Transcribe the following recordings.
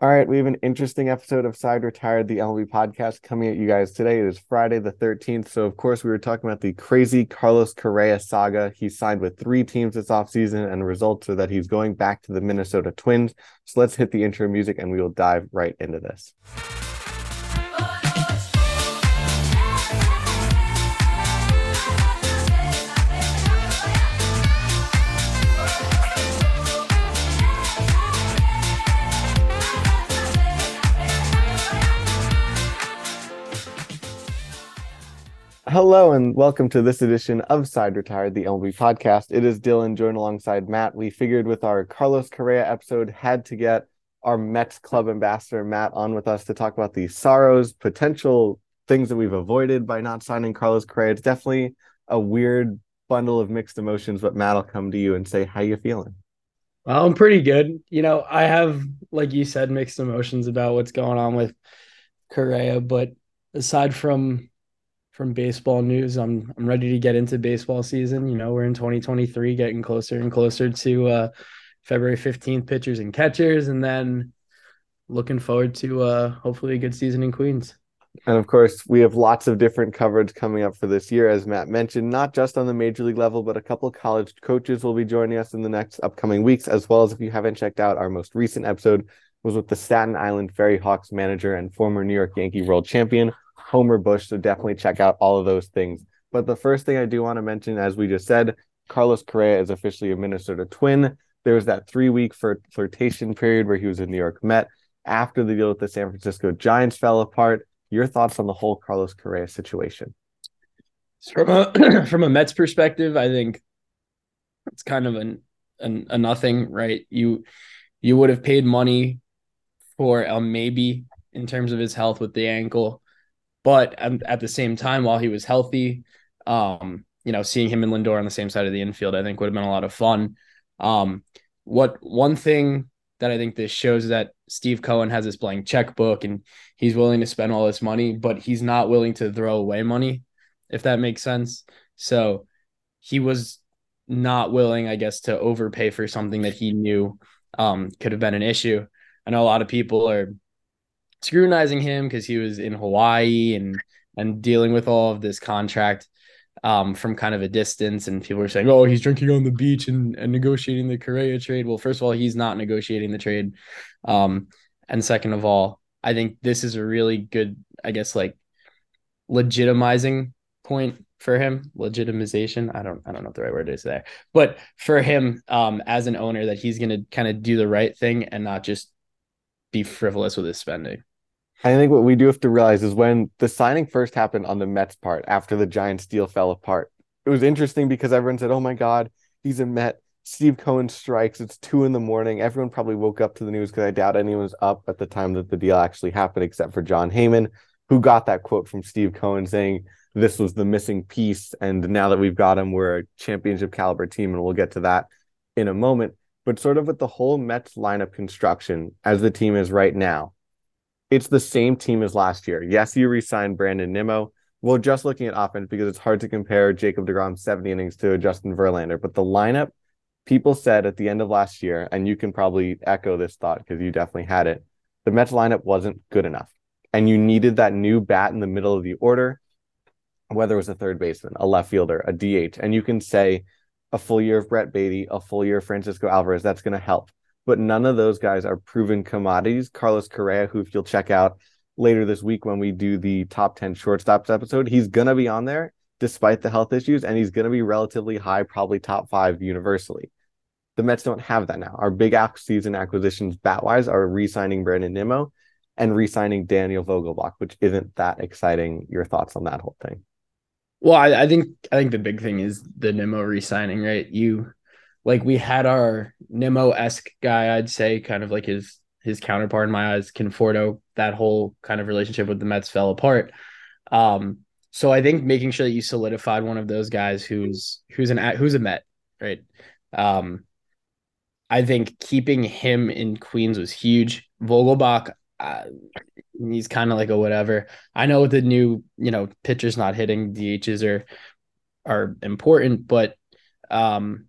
All right, we have an interesting episode of Side Retired, the MLB podcast, coming at you guys today. It is Friday the 13th. So, of course, we were talking about the crazy Carlos Correa saga. He signed with three teams this offseason, and the results are that he's going back to the Minnesota Twins. So, let's hit the intro music and we will dive right into this. Hello and welcome to this edition of Side Retired, the MLB podcast. It is Dylan joined alongside Matt. We figured with our Carlos Correa episode, had to get our Mets club ambassador Matt on with us to talk about the sorrows, potential things that we've avoided by not signing Carlos Correa. It's definitely a weird bundle of mixed emotions, but Matt will come to you and say, How you feeling? Well, I'm pretty good. You know, I have, like you said, mixed emotions about what's going on with Correa, but aside from from baseball news. I'm I'm ready to get into baseball season. You know, we're in 2023, getting closer and closer to uh, February 15th pitchers and catchers, and then looking forward to uh, hopefully a good season in Queens. And of course, we have lots of different coverage coming up for this year, as Matt mentioned, not just on the major league level, but a couple college coaches will be joining us in the next upcoming weeks, as well as if you haven't checked out our most recent episode was with the Staten Island Ferry Hawks manager and former New York Yankee world champion Homer Bush. So definitely check out all of those things. But the first thing I do want to mention, as we just said, Carlos Correa is officially a Minnesota Twin. There was that three week flirtation period where he was a New York Met. After the deal with the San Francisco Giants fell apart, your thoughts on the whole Carlos Correa situation? From a from a Mets perspective, I think it's kind of an, an a nothing, right? You you would have paid money for a maybe in terms of his health with the ankle. But at the same time, while he was healthy, um, you know, seeing him and Lindor on the same side of the infield, I think would have been a lot of fun. Um, what one thing that I think this shows is that Steve Cohen has this blank checkbook and he's willing to spend all this money, but he's not willing to throw away money, if that makes sense. So he was not willing, I guess, to overpay for something that he knew um, could have been an issue. I know a lot of people are scrutinizing him because he was in Hawaii and and dealing with all of this contract um, from kind of a distance. And people were saying, oh, he's drinking on the beach and, and negotiating the Correa trade. Well, first of all, he's not negotiating the trade. Um, and second of all, I think this is a really good, I guess, like legitimizing point for him legitimization i don't i don't know what the right word is there but for him um as an owner that he's going to kind of do the right thing and not just be frivolous with his spending I think what we do have to realize is when the signing first happened on the Mets part after the Giants deal fell apart, it was interesting because everyone said, Oh my God, he's a Met. Steve Cohen strikes. It's two in the morning. Everyone probably woke up to the news because I doubt anyone was up at the time that the deal actually happened, except for Jon Heyman, who got that quote from Steve Cohen saying this was the missing piece. And now that we've got him, we're a championship caliber team. And we'll get to that in a moment. But sort of with the whole Mets lineup construction as the team is right now, it's the same team as last year. Yes, you re-signed Brandon Nimmo. Well, just looking at offense because it's hard to compare Jacob DeGrom 70 innings to Justin Verlander, but the lineup people said at the end of last year, and you can probably echo this thought because you definitely had it. The Mets lineup wasn't good enough, and you needed that new bat in the middle of the order, whether it was a third baseman, a left fielder, a DH, and you can say a full year of Brett Baty, a full year of Francisco Alvarez. That's going to help but none of those guys are proven commodities. Carlos Correa, who if you'll check out later this week when we do the top 10 shortstops episode, he's going to be on there despite the health issues, and he's going to be relatively high, probably top five universally. The Mets don't have that now. Our big season acquisitions, bat wise, are re signing Brandon Nimmo and re signing Daniel Vogelbach, which isn't that exciting. Your thoughts on that whole thing? Well, I, I think I think the big thing is the Nimmo re signing, right? You like we had our Nimmo esque guy, I'd say, kind of like his his counterpart in my eyes, Conforto. That whole kind of relationship with the Mets fell apart. Um, so I think making sure that you solidified one of those guys who's who's an who's a Met, right? Um, I think keeping him in Queens was huge. Vogelbach, uh, he's kind of like a whatever. I know the new, you know, pitchers not hitting DHs are are important, but um,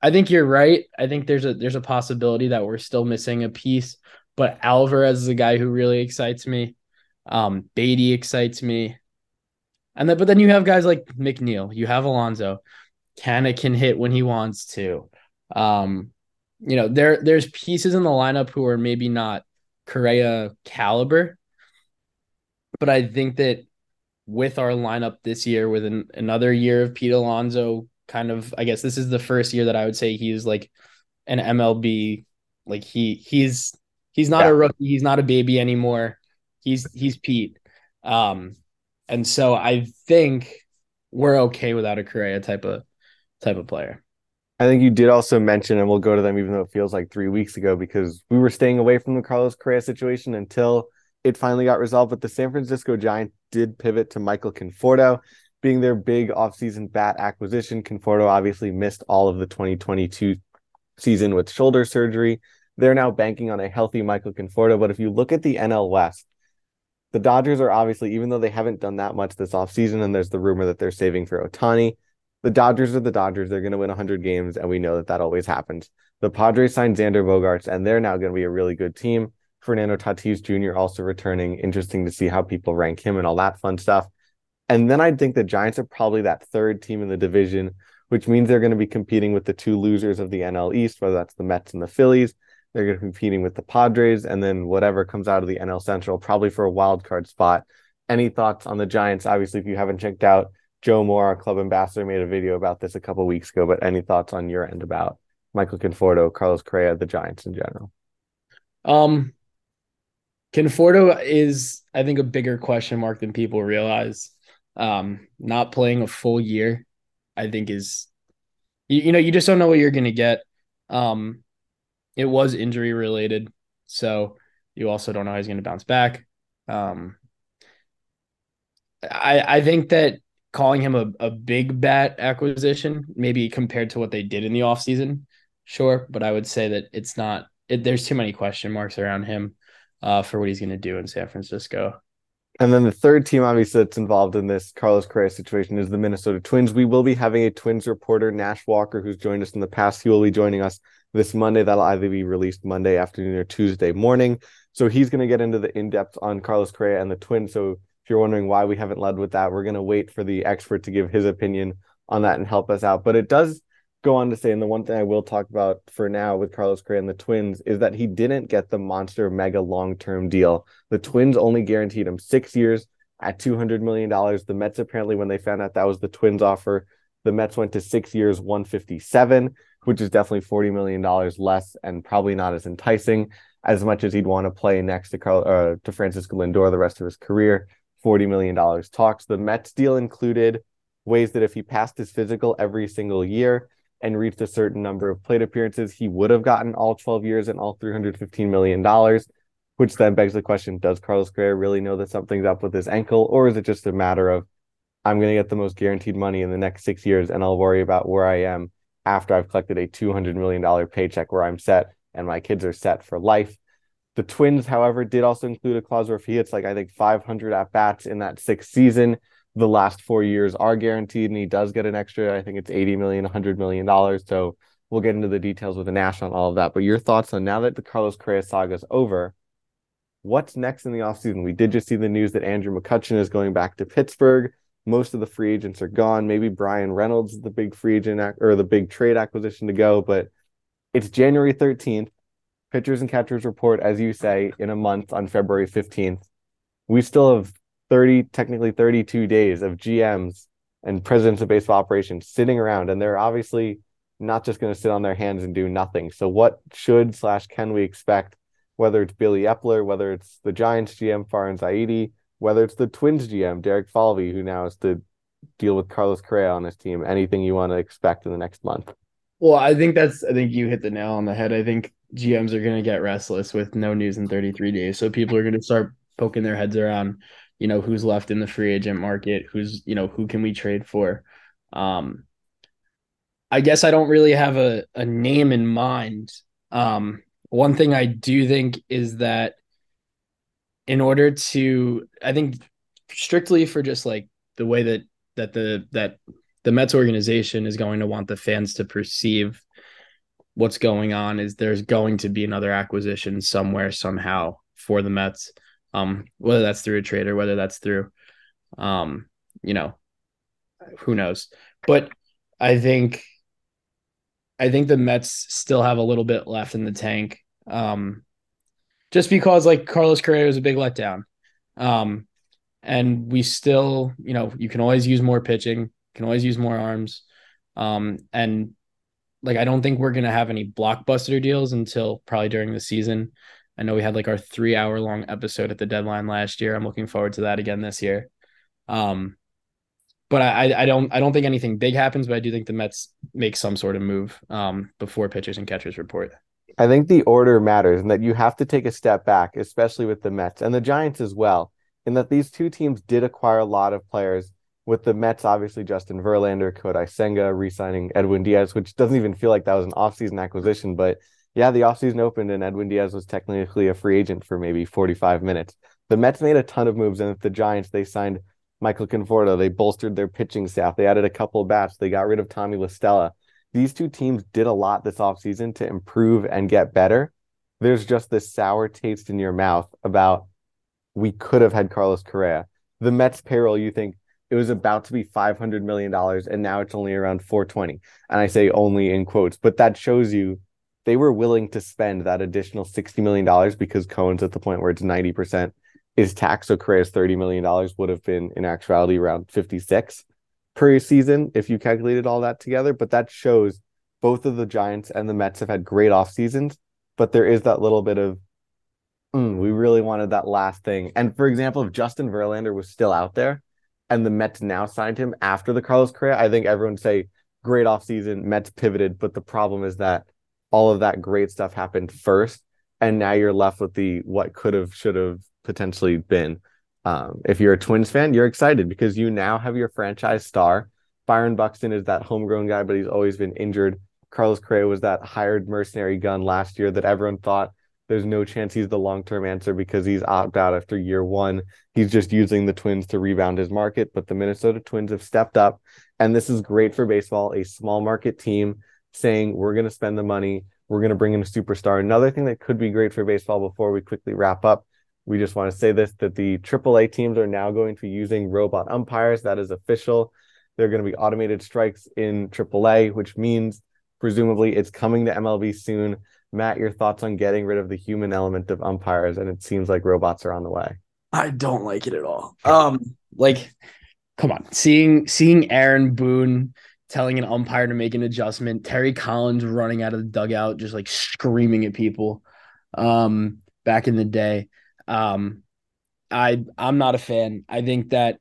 I think you're right. I think there's a there's a possibility that we're still missing a piece but Alvarez is a guy who really excites me. Um, Baty excites me. And then, but then you have guys like McNeil, you have Alonso, Canha can hit when he wants to. Um, you know, there there's pieces in the lineup who are maybe not Correa caliber, but I think that with our lineup this year, with an, another year of Pete Alonso, kind of, I guess this is the first year that I would say he's like an MLB, like he he's he's not yeah. a rookie, he's not a baby anymore. He's he's Pete. Um, and so I think we're okay without a Correa type of type of player. I think you did also mention, and we'll go to them even though it feels like three weeks ago because we were staying away from the Carlos Correa situation until it finally got resolved. But the San Francisco Giants did pivot to Michael Conforto being their big offseason bat acquisition. Conforto obviously missed all of the 2022 season with shoulder surgery. They're now banking on a healthy Michael Conforto. But if you look at the NL West, the Dodgers are obviously, even though they haven't done that much this offseason, and there's the rumor that they're saving for Ohtani, the Dodgers are the Dodgers. They're going to win 100 games, and we know that that always happens. The Padres signed Xander Bogaerts, and they're now going to be a really good team. Fernando Tatis Jr. also returning. Interesting to see how people rank him and all that fun stuff. And then I'd think the Giants are probably that third team in the division, which means they're going to be competing with the two losers of the NL East, whether that's the Mets and the Phillies. They're going to be competing with the Padres, and then whatever comes out of the NL Central, probably for a wild card spot. Any thoughts on the Giants? Obviously, if you haven't checked out Joe Moore, our club ambassador, made a video about this a couple weeks ago. But any thoughts on your end about Michael Conforto, Carlos Correa, the Giants in general? Um, Conforto is, I think, a bigger question mark than people realize. Um, not playing a full year, I think, is you, you know you just don't know what you're gonna get. Um, it was injury related, so you also don't know how he's gonna bounce back. Um, I I think that calling him a, a big bat acquisition, maybe compared to what they did in the offseason, sure. But I would say that it's not, it, there's too many question marks around him uh, for what he's going to do in San Francisco. And then the third team, obviously, that's involved in this Carlos Correa situation is the Minnesota Twins. We will be having a Twins reporter, Nash Walker, who's joined us in the past. He will be joining us this Monday. That'll either be released Monday afternoon or Tuesday morning. So he's going to get into the in depth on Carlos Correa and the Twins. So if you're wondering why we haven't led with that, we're going to wait for the expert to give his opinion on that and help us out. But it does go on to say, and the one thing I will talk about for now with Carlos Correa and the Twins is that he didn't get the monster mega long term deal. The Twins only guaranteed him six years at $200 million. The Mets apparently, when they found out that was the Twins offer, the Mets went to six years, 157, which is definitely $40 million less and probably not as enticing as much as he'd want to play next to Carl uh, to Francisco Lindor the rest of his career. $40 million talks. The Mets deal included ways that if he passed his physical every single year and reached a certain number of plate appearances, he would have gotten all 12 years and all $315 million, which then begs the question Does Carlos Correa really know that something's up with his ankle, or is it just a matter of I'm going to get the most guaranteed money in the next six years and I'll worry about where I am after I've collected a $200 million paycheck where I'm set and my kids are set for life? The Twins, however, did also include a clause where he hits like I think 500 at bats in that sixth season, the last four years are guaranteed, and he does get an extra. I think it's 80 million, 100 million dollars. So we'll get into the details with Nash on all of that. But your thoughts on now that the Carlos Correa saga is over, what's next in the offseason? We did just see the news that Andrew McCutchen is going back to Pittsburgh. Most of the free agents are gone. Maybe Bryan Reynolds is the big free agent or the big trade acquisition to go, but it's January 13th pitchers and catchers report, as you say, in a month on February 15th. We still have 30, technically 32 days of GMs and presidents of baseball operations sitting around, and they're obviously not just going to sit on their hands and do nothing. So, what should slash can we expect, whether it's Billy Eppler, whether it's the Giants GM Farhan Zaidi, whether it's the Twins GM Derek Falvey, who now has to deal with Carlos Correa on his team? Anything you want to expect in the next month? Well, I think that's I think you hit the nail on the head. I think GMs are going to get restless with no news in 33 days. So people are going to start poking their heads around, you know, who's left in the free agent market, who's, you know, who can we trade for? Um, I guess I don't really have a, a name in mind. Um, one thing I do think is that in order to, I think strictly for just like the way that, that the, that the Mets organization is going to want the fans to perceive what's going on is there's going to be another acquisition somewhere somehow for the Mets. Um, whether that's through a trade or whether that's through, um, you know, who knows. But I think, I think the Mets still have a little bit left in the tank. Um, just because like Carlos Correa was a big letdown. Um, and we still, you know, you can always use more pitching, can always use more arms. Um, and like I don't think we're gonna have any blockbuster deals until probably during the season. I know we had like our three hour long episode at the deadline last year. I'm looking forward to that again this year. Um, but I, I don't I don't think anything big happens, but I do think the Mets make some sort of move um, before pitchers and catchers report. I think the order matters and that you have to take a step back, especially with the Mets and the Giants as well, in that these two teams did acquire a lot of players. With the Mets, obviously Justin Verlander, Kodai Senga, re-signing Edwin Diaz, which doesn't even feel like that was an offseason acquisition, but yeah, the offseason opened and Edwin Diaz was technically a free agent for maybe 45 minutes. The Mets made a ton of moves, and the Giants, they signed Michael Conforto. They bolstered their pitching staff. They added a couple of bats. They got rid of Tommy La Stella. These two teams did a lot this offseason to improve and get better. There's just this sour taste in your mouth about we could have had Carlos Correa. The Mets payroll, you think it was about to be $500 million, and now it's only around 420. And I say only in quotes, but that shows you they were willing to spend that additional $60 million because Cohen's at the point where it's 90% is tax. So Correa's $30 million would have been in actuality around 56 per season if you calculated all that together. But that shows both of the Giants and the Mets have had great off seasons, but there is that little bit of mm, we really wanted that last thing. And for example, if Justin Verlander was still out there and the Mets now signed him after the Carlos Correa, I think everyone would say great off season, Mets pivoted. But the problem is that all of that great stuff happened first, and now you're left with the what could have, should have potentially been. Um, if you're a Twins fan, you're excited because you now have your franchise star. Byron Buxton is that homegrown guy, but he's always been injured. Carlos Correa was that hired mercenary gun last year that everyone thought there's no chance he's the long term answer because he's opt out after year one. He's just using the Twins to rebound his market. But the Minnesota Twins have stepped up, and this is great for baseball. A small market team saying we're going to spend the money, we're going to bring in a superstar. Another thing that could be great for baseball before we quickly wrap up, we just want to say this that the AAA teams are now going to be using robot umpires. That is official. They're going to be automated strikes in AAA, which means presumably it's coming to MLB soon. Matt, your thoughts on getting rid of the human element of umpires? And it seems like robots are on the way. I don't like it at all. Um, like, come on, seeing seeing Aaron Boone telling an umpire to make an adjustment. Terry Collins running out of the dugout, just like screaming at people. Um, back in the day, um, I I'm not a fan. I think that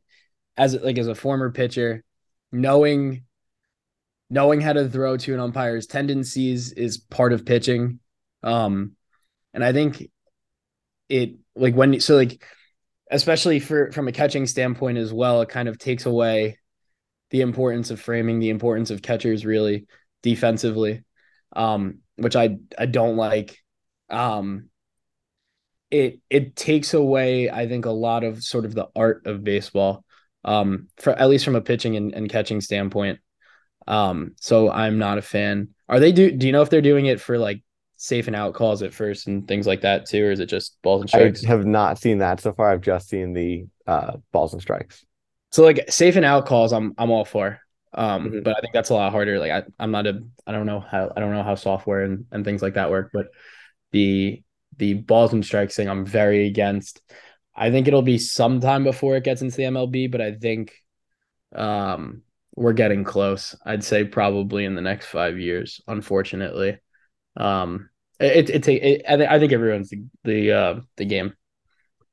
as like as a former pitcher, knowing knowing how to throw to an umpire's tendencies is part of pitching. Um, and I think it like when so like especially for from a catching standpoint as well, it kind of takes away the importance of framing, the importance of catchers really defensively, um, which I I don't like. Um, it it takes away, I think, a lot of sort of the art of baseball, um, for at least from a pitching and, and catching standpoint. Um, so I'm not a fan. Are they do? Do you know if they're doing it for like safe and out calls at first and things like that too, or is it just balls and strikes? I have not seen that so far. I've just seen the uh, balls and strikes. So like safe and out calls, I'm I'm all for. Um, mm-hmm. but I think that's a lot harder. Like I, I'm not a I don't know how I don't know how software and, and things like that work, but the the balls and strikes thing I'm very against. I think it'll be sometime before it gets into the MLB, but I think um we're getting close. I'd say probably in the next five years, unfortunately. Um it it, it, it I think everyone's the the uh the game.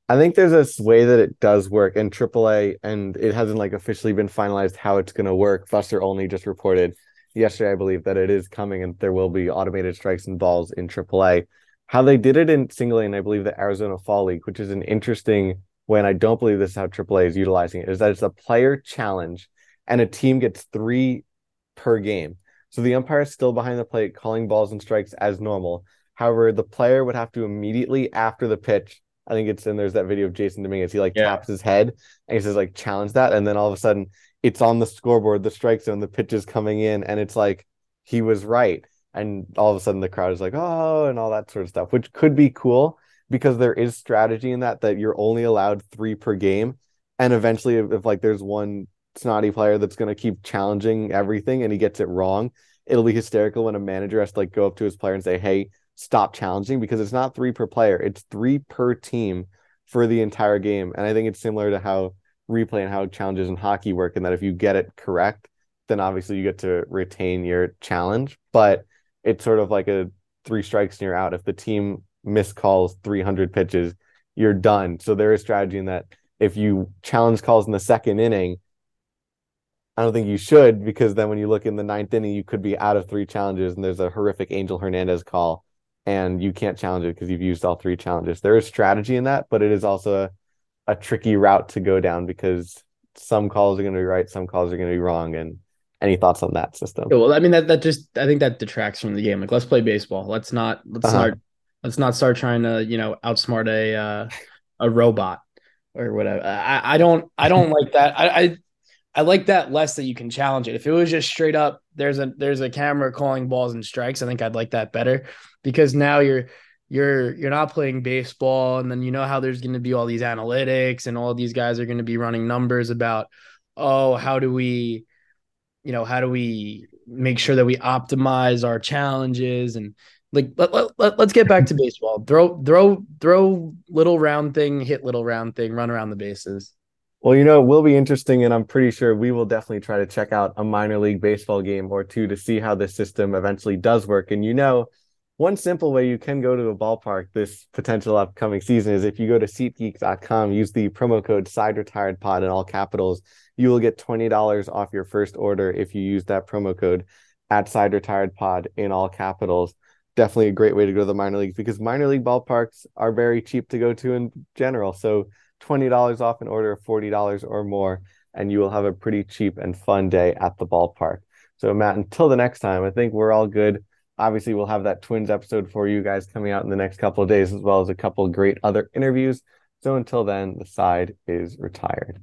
I think there's this way that it does work in AAA, and it hasn't like officially been finalized how it's going to work. Buster Olney just reported yesterday, I believe, that it is coming and there will be automated strikes and balls in AAA. How they did it in single A, and I believe the Arizona Fall League, which is an interesting way, and I don't believe this is how AAA is utilizing it, is that it's a player challenge, and a team gets three per game. So the umpire is still behind the plate calling balls and strikes as normal. However, the player would have to immediately after the pitch I think it's and there's that video of Jasson Dominguez. He like yeah. taps his head and he says like challenge that, and then all of a sudden it's on the scoreboard, the strike zone, the pitch is coming in, and it's like he was right. and all of a sudden the crowd is like, oh, and all that sort of stuff, which could be cool because there is strategy in that that you're only allowed three per game. And eventually if, if like there's one snotty player that's gonna keep challenging everything and he gets it wrong, it'll be hysterical when a manager has to like go up to his player and say, Hey, stop challenging because it's not three per player, it's three per team for the entire game. And I think it's similar to how replay and how challenges in hockey work, and that if you get it correct, then obviously you get to retain your challenge. But it's sort of like a three strikes and you're out. If the team miscalls 300 pitches, you're done. So there is strategy in that if you challenge calls in the second inning, I don't think you should because then when you look in the ninth inning, you could be out of three challenges and there's a horrific Angel Hernandez call and you can't challenge it because you've used all three challenges. There is strategy in that, but it is also a, a tricky route to go down because some calls are going to be right, some calls are going to be wrong. And any thoughts on that system? Yeah, well, I mean that that just I think that detracts from the game. Like let's play baseball. Let's not let's uh-huh. start let's not start trying to you know outsmart a uh, a robot or whatever. I, I don't I don't like that. I, I I like that less that you can challenge it. If it was just straight up, there's a there's a camera calling balls and strikes. I think I'd like that better because now you're you're you're not playing baseball, and then you know how there's going to be all these analytics and all these guys are going to be running numbers about oh how do we you know how do we make sure that we optimize our challenges and like let, let, let, let's get back to baseball throw throw throw little round thing hit little round thing run around the bases well, you know, it will be interesting, and I'm pretty sure we will definitely try to check out a minor league baseball game or two to see how this system eventually does work. And you know, one simple way you can go to a ballpark this potential upcoming season is if you go to SeatGeek.com, use the promo code SideRetiredPod in all capitals, you will get $20 off your first order if you use that promo code at SideRetiredPod in all capitals. Definitely a great way to go to the minor leagues because minor league ballparks are very cheap to go to in general. So $20 off an order of $40 or more, and you will have a pretty cheap and fun day at the ballpark. So, Matt, until the next time, I think we're all good. Obviously, we'll have that Twins episode for you guys coming out in the next couple of days, as well as a couple great other interviews. So, until then, the side is retired.